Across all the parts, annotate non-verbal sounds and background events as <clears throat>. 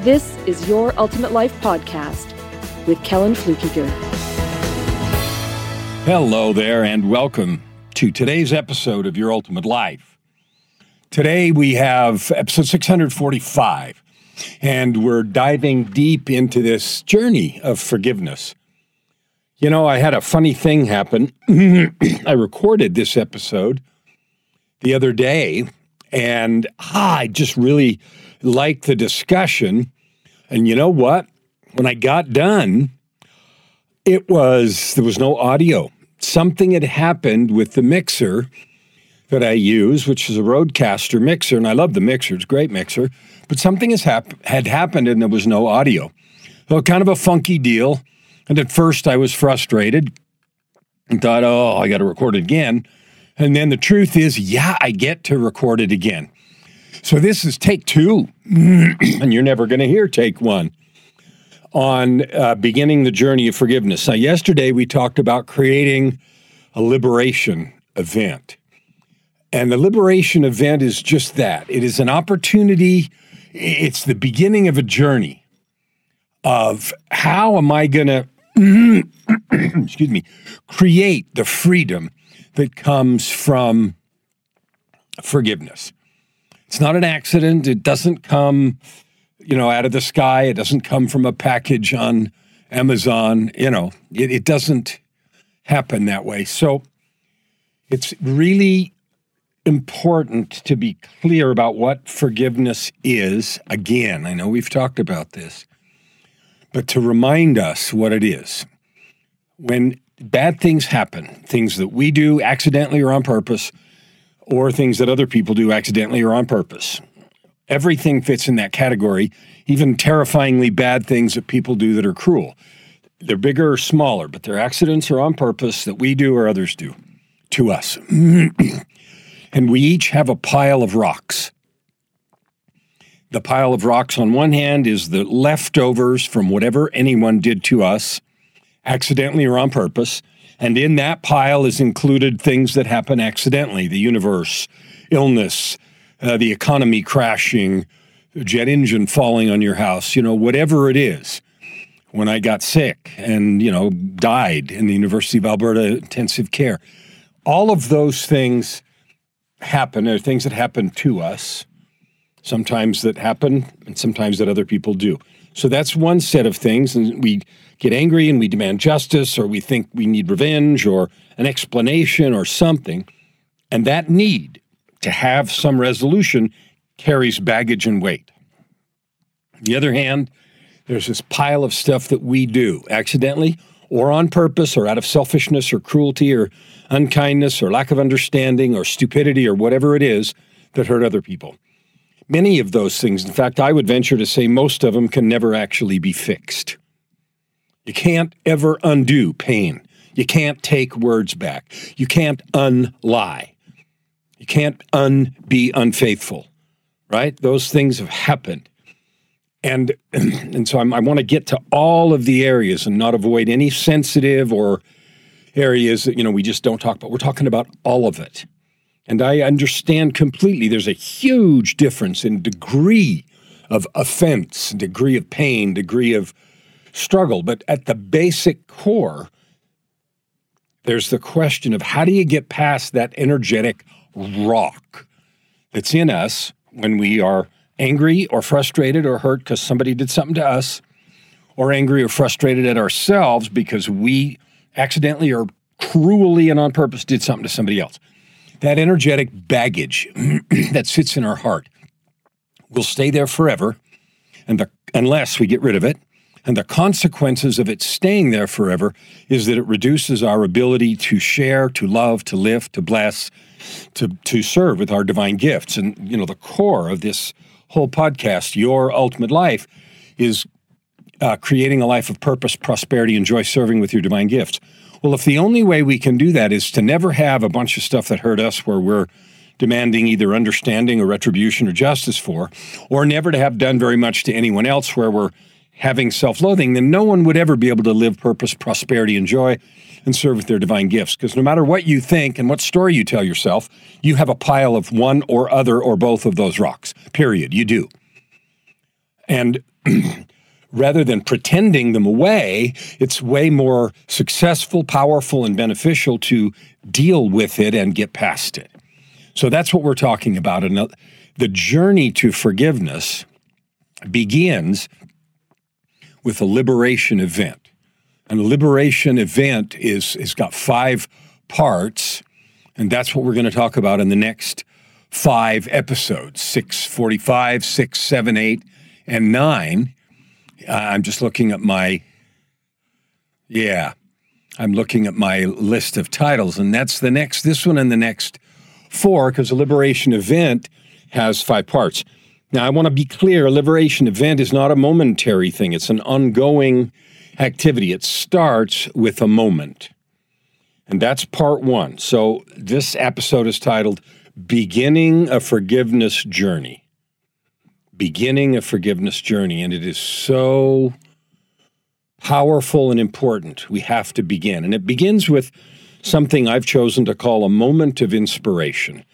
this is Your Ultimate Life Podcast with Kellen Fluckiger. Hello there, and welcome to today's episode of Your Ultimate Life. Today we have episode 645, and we're diving deep into this journey of forgiveness. You know, I had a funny thing happen. <clears throat> I recorded this episode the other day, and ah, I just really liked the discussion. And you know what? When I got done, it was, there was no audio. Something had happened with the mixer that I use, which is a Rodecaster mixer, and I love the mixer, it's a great mixer, but something has hap- had happened and there was no audio. So, kind of a funky deal. And at first, I was frustrated and thought, oh, I got to record it again. And then the truth is, yeah, I get to record it again. So this is take two, <clears throat> and you're never going to hear take one on uh, beginning the journey of forgiveness. Now, yesterday we talked about creating a liberation event. And the liberation event is just that it is an opportunity, it's the beginning of a journey of how am I going to, <clears throat> excuse me, create the freedom that comes from forgiveness. It's not an accident. It doesn't come, you know, out of the sky. It doesn't come from a package on Amazon. You know, it, it doesn't happen that way. So it's really important to be clear about what forgiveness is. Again, I know we've talked about this, but to remind us what it is. When bad things happen, things that we do accidentally or on purpose, or things that other people do accidentally or on purpose. Everything fits in that category, even terrifyingly bad things that people do that are cruel. They're bigger or smaller, but they're accidents or on purpose that we do or others do to us. <clears throat> and we each have a pile of rocks. The pile of rocks on one hand is the leftovers from whatever anyone did to us, accidentally or on purpose. And in that pile is included things that happen accidentally the universe, illness, uh, the economy crashing, jet engine falling on your house, you know, whatever it is. When I got sick and, you know, died in the University of Alberta intensive care, all of those things happen. Are things that happen to us, sometimes that happen, and sometimes that other people do. So that's one set of things. And we get angry and we demand justice, or we think we need revenge or an explanation or something. And that need to have some resolution carries baggage and weight. On the other hand, there's this pile of stuff that we do accidentally or on purpose or out of selfishness or cruelty or unkindness or lack of understanding or stupidity or whatever it is that hurt other people. Many of those things, in fact, I would venture to say most of them can never actually be fixed. You can't ever undo pain. You can't take words back. You can't unlie. You can't un be unfaithful, right? Those things have happened. And, <clears throat> and so I'm, i want to get to all of the areas and not avoid any sensitive or areas that, you know, we just don't talk about. We're talking about all of it. And I understand completely there's a huge difference in degree of offense, degree of pain, degree of struggle. But at the basic core, there's the question of how do you get past that energetic rock that's in us when we are angry or frustrated or hurt because somebody did something to us, or angry or frustrated at ourselves because we accidentally or cruelly and on purpose did something to somebody else. That energetic baggage <clears throat> that sits in our heart will stay there forever, and the, unless we get rid of it and the consequences of it staying there forever is that it reduces our ability to share, to love, to lift, to bless, to, to serve with our divine gifts. And, you know, the core of this whole podcast, Your Ultimate Life, is uh, creating a life of purpose, prosperity, and joy, serving with your divine gifts. Well, if the only way we can do that is to never have a bunch of stuff that hurt us where we're demanding either understanding or retribution or justice for, or never to have done very much to anyone else where we're having self loathing, then no one would ever be able to live purpose, prosperity, and joy and serve with their divine gifts. Because no matter what you think and what story you tell yourself, you have a pile of one or other or both of those rocks, period. You do. And <clears throat> rather than pretending them away, it's way more successful, powerful, and beneficial to deal with it and get past it. So that's what we're talking about. And the journey to forgiveness begins with a liberation event. And a liberation event is has got five parts, and that's what we're going to talk about in the next five episodes 645, 6, 7, 8, and 9. Uh, I'm just looking at my, yeah, I'm looking at my list of titles, and that's the next, this one and the next four, because a liberation event has five parts. Now, I want to be clear a liberation event is not a momentary thing, it's an ongoing activity. It starts with a moment. And that's part one. So, this episode is titled Beginning a Forgiveness Journey beginning a forgiveness journey, and it is so powerful and important. We have to begin. And it begins with something I've chosen to call a moment of inspiration.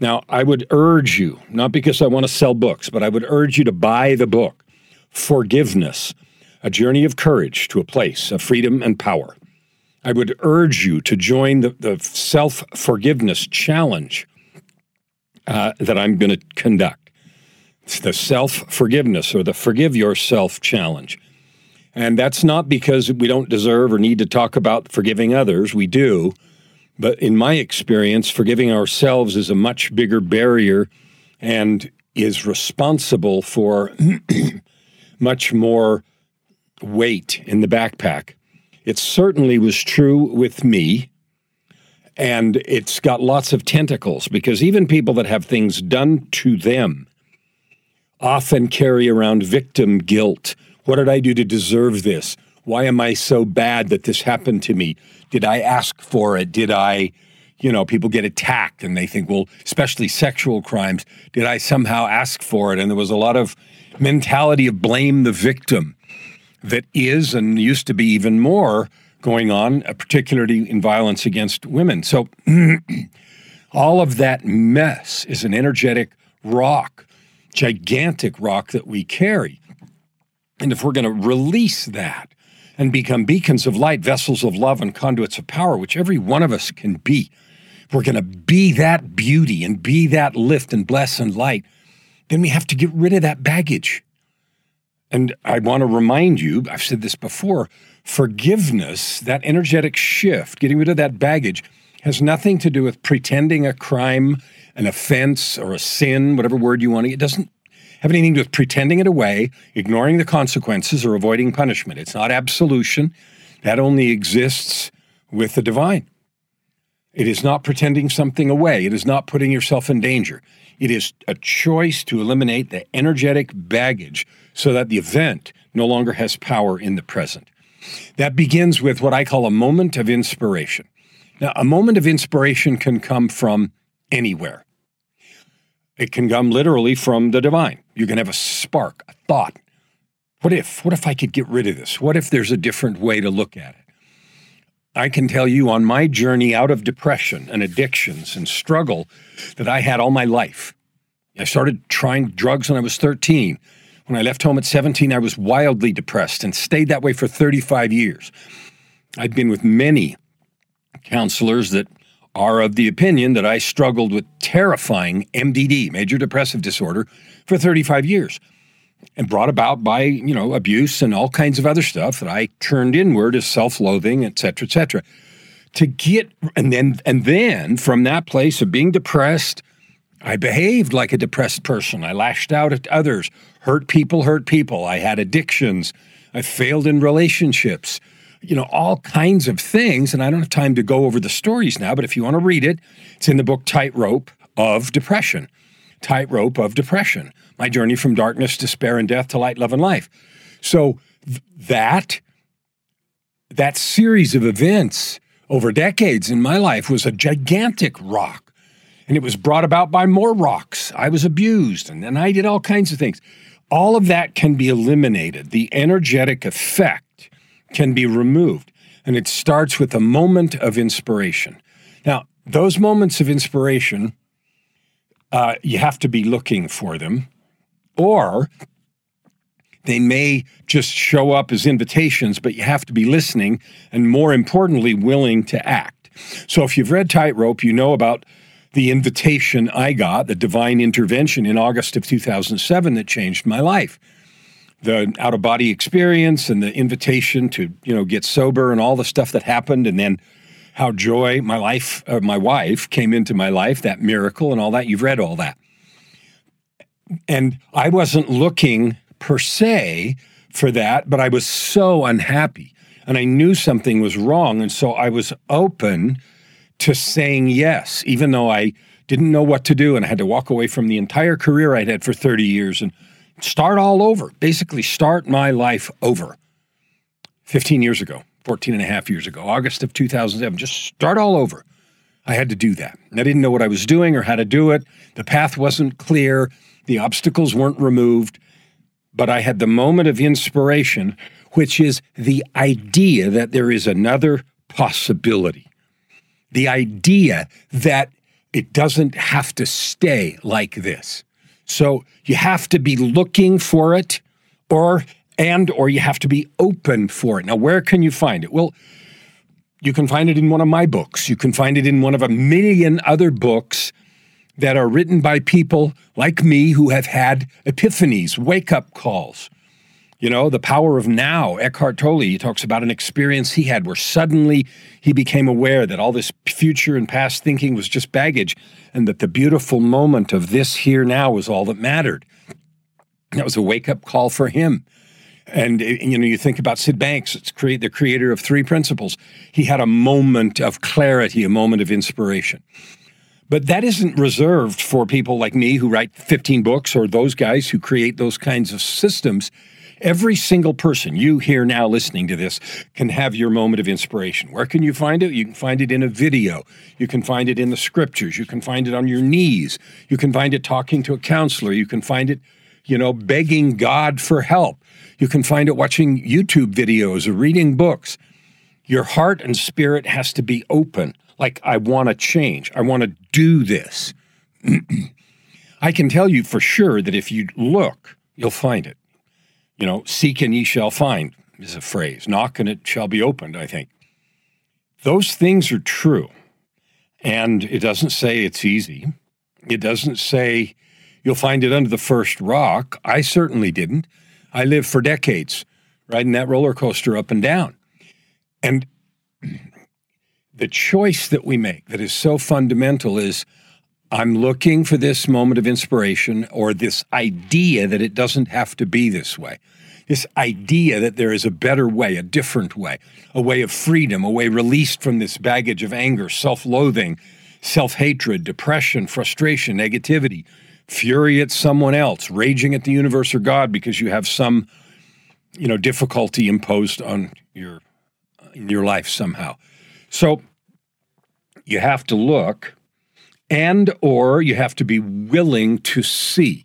Now, I would urge you, not because I want to sell books, but I would urge you to buy the book, Forgiveness A Journey of Courage to a Place of Freedom and Power. I would urge you to join the, the self forgiveness challenge uh, that I'm going to conduct. It's the self forgiveness or the forgive yourself challenge. And that's not because we don't deserve or need to talk about forgiving others. We do. But in my experience, forgiving ourselves is a much bigger barrier and is responsible for <clears throat> much more weight in the backpack. It certainly was true with me. And it's got lots of tentacles because even people that have things done to them often carry around victim guilt. What did I do to deserve this? Why am I so bad that this happened to me? Did I ask for it? Did I, you know, people get attacked and they think, well, especially sexual crimes, did I somehow ask for it? And there was a lot of mentality of blame the victim that is and used to be even more going on, uh, particularly in violence against women. So <clears throat> all of that mess is an energetic rock gigantic rock that we carry. And if we're going to release that and become beacons of light, vessels of love, and conduits of power, which every one of us can be, we're going to be that beauty and be that lift and bless and light, then we have to get rid of that baggage. And I want to remind you, I've said this before forgiveness, that energetic shift, getting rid of that baggage, has nothing to do with pretending a crime an offense or a sin, whatever word you want to, it doesn't have anything to do with pretending it away, ignoring the consequences, or avoiding punishment. It's not absolution. That only exists with the divine. It is not pretending something away. It is not putting yourself in danger. It is a choice to eliminate the energetic baggage so that the event no longer has power in the present. That begins with what I call a moment of inspiration. Now, a moment of inspiration can come from anywhere. It can come literally from the divine. You can have a spark, a thought. What if? What if I could get rid of this? What if there's a different way to look at it? I can tell you on my journey out of depression and addictions and struggle that I had all my life. I started trying drugs when I was 13. When I left home at 17, I was wildly depressed and stayed that way for 35 years. I've been with many counselors that are of the opinion that I struggled with terrifying MDD, major depressive disorder, for 35 years and brought about by, you know, abuse and all kinds of other stuff that I turned inward as self-loathing, et cetera, et cetera. To get and then and then from that place of being depressed, I behaved like a depressed person. I lashed out at others, hurt people, hurt people. I had addictions. I failed in relationships you know, all kinds of things. And I don't have time to go over the stories now, but if you want to read it, it's in the book Tightrope of Depression. Tightrope of Depression My Journey from Darkness, Despair, and Death to Light, Love, and Life. So that that series of events over decades in my life was a gigantic rock. And it was brought about by more rocks. I was abused and then I did all kinds of things. All of that can be eliminated. The energetic effect can be removed. And it starts with a moment of inspiration. Now, those moments of inspiration, uh, you have to be looking for them, or they may just show up as invitations, but you have to be listening and, more importantly, willing to act. So, if you've read Tightrope, you know about the invitation I got, the divine intervention in August of 2007 that changed my life. The out of body experience and the invitation to, you know, get sober and all the stuff that happened. And then how joy, my life, uh, my wife came into my life, that miracle and all that. You've read all that. And I wasn't looking per se for that, but I was so unhappy and I knew something was wrong. And so I was open to saying yes, even though I didn't know what to do and I had to walk away from the entire career I'd had for 30 years and start all over, basically start my life over 15 years ago, 14 and a half years ago, August of 2007, just start all over. I had to do that. I didn't know what I was doing or how to do it. The path wasn't clear. The obstacles weren't removed but I had the moment of inspiration, which is the idea that there is another possibility. The idea that it doesn't have to stay like this. So you have to be looking for it or and or you have to be open for it. Now where can you find it? Well, you can find it in one of my books. You can find it in one of a million other books that are written by people like me who have had epiphanies, wake up calls. You know, the power of now. Eckhart Tolle, he talks about an experience he had where suddenly he became aware that all this future and past thinking was just baggage and that the beautiful moment of this here now was all that mattered. That was a wake up call for him. And eh, you know, you think about Syd Banks, it's create the creator of three principles. He had a moment of clarity, a moment of inspiration. But that isn't reserved for people like me who write 15 books or those guys who create those kinds of systems. Every single person you here now listening to this can have your moment of inspiration. Where can you find it? You can find it in a video. You can find it in the scriptures. You can find it on your knees. You can find it talking to a counselor. You can find it, you know, begging God for help. You can find it watching YouTube videos or reading books. Your heart and spirit has to be open like I want to change. I want to do this. <clears throat> I can tell you for sure that if you look, you'll find it. You know, seek and ye shall find is a phrase. Knock and it shall be opened, I think. Those things are true. And it doesn't say it's easy. It doesn't say you'll find it under the first rock. I certainly didn't. I lived for decades riding that roller coaster up and down. And <clears throat> the choice that we make that is so fundamental is I'm looking for this moment of inspiration or this idea that it doesn't have to be this way. This idea that there is a better way, a different way, a way of freedom, a way released from this baggage of anger, self loathing, self hatred, depression, frustration, negativity, fury at someone else, raging at the universe or God because you have some, you know, difficulty imposed on your in your life somehow. So you have to look and or you have to be willing to see.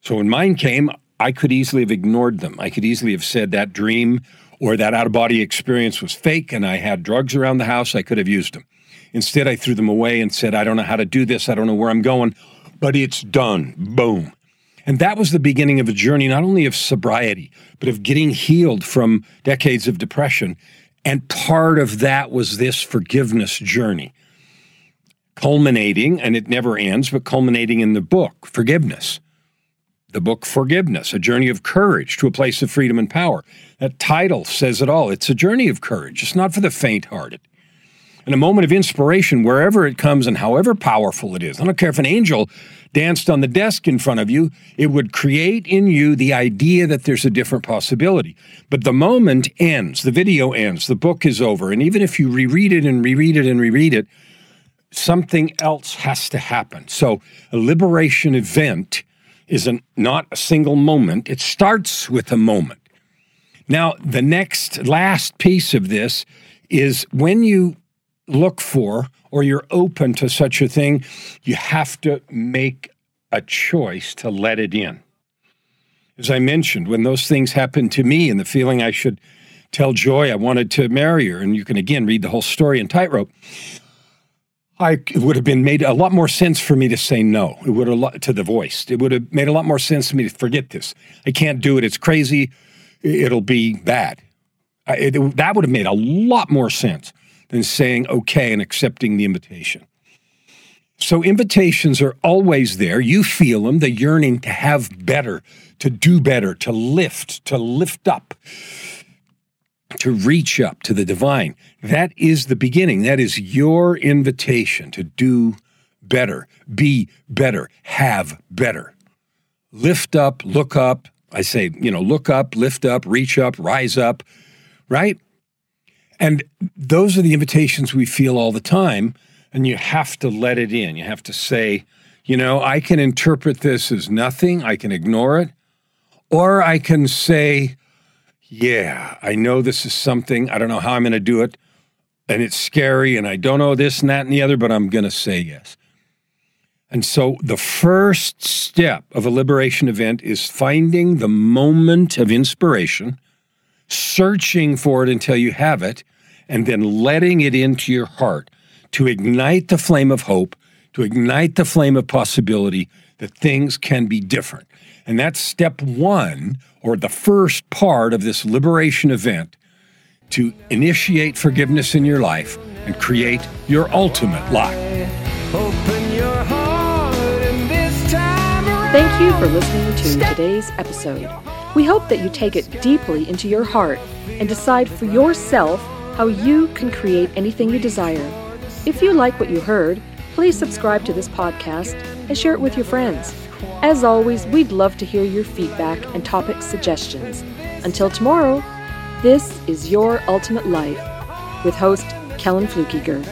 So when mine came, I could easily have ignored them. I could easily have said that dream or that out of body experience was fake and I had drugs around the house. I could have used them. Instead, I threw them away and said, I don't know how to do this. I don't know where I'm going, but it's done. Boom. And that was the beginning of a journey, not only of sobriety, but of getting healed from decades of depression and part of that was this forgiveness journey, culminating, and it never ends, but culminating in the book, Forgiveness. The book Forgiveness, a journey of courage to a place of freedom and power. That title says it all. It's a journey of courage. It's not for the faint hearted and a moment of inspiration wherever it comes and however powerful it is. I don't care if an angel danced on the desk in front of you, it would create in you the idea that there's a different possibility. But the moment ends, the video ends, the book is over. And even if you reread it and reread it and reread it, something else has to happen. So a liberation event is not a single moment, it starts with a moment. Now, the next, last piece of this is when you look for or you're open to such a thing, you have to make a choice to let it in. As I mentioned, when those things happened to me and the feeling I should tell Joy I wanted to marry her, and you can again read the whole story in Tightrope, I it would have been made a lot more sense for me to say no. It would have to the voice. It would have made a lot more sense to me to forget this. I can't do it. It's crazy. It'll be bad. It, it, that would have made a lot more sense than saying okay and accepting the invitation. So invitations are always there. You feel them, the yearning to have better, to do better, to lift, to lift up, to reach up to the divine. That is the beginning. That is your invitation to do better, be better, have better. Lift up, look up. I say, you know, look up, lift up, reach up, rise up, right? And those are the invitations we feel all the time. And you have to let it in. You have to say, you know, I can interpret this as nothing, I can ignore it, or I can say, yeah, I know this is something, I don't know how I'm going to do it, and it's scary, and I don't know this and that and the other, but I'm going to say yes. And so the first step of a liberation event is finding the moment of inspiration searching for it until you have it, and then letting it into your heart to ignite the flame of hope, to ignite the flame of possibility that things can be different. And that's step one, or the first part of this liberation event to initiate forgiveness in your life and create your ultimate life. Thank you for listening to today's episode. We hope that you take it deeply into your heart and decide for yourself how you can create anything you desire. If you like what you heard, please subscribe to this podcast and share it with your friends. As always, we'd love to hear your feedback and topic suggestions. Until tomorrow, this is Your Ultimate Life with host Kellen Fluckiger.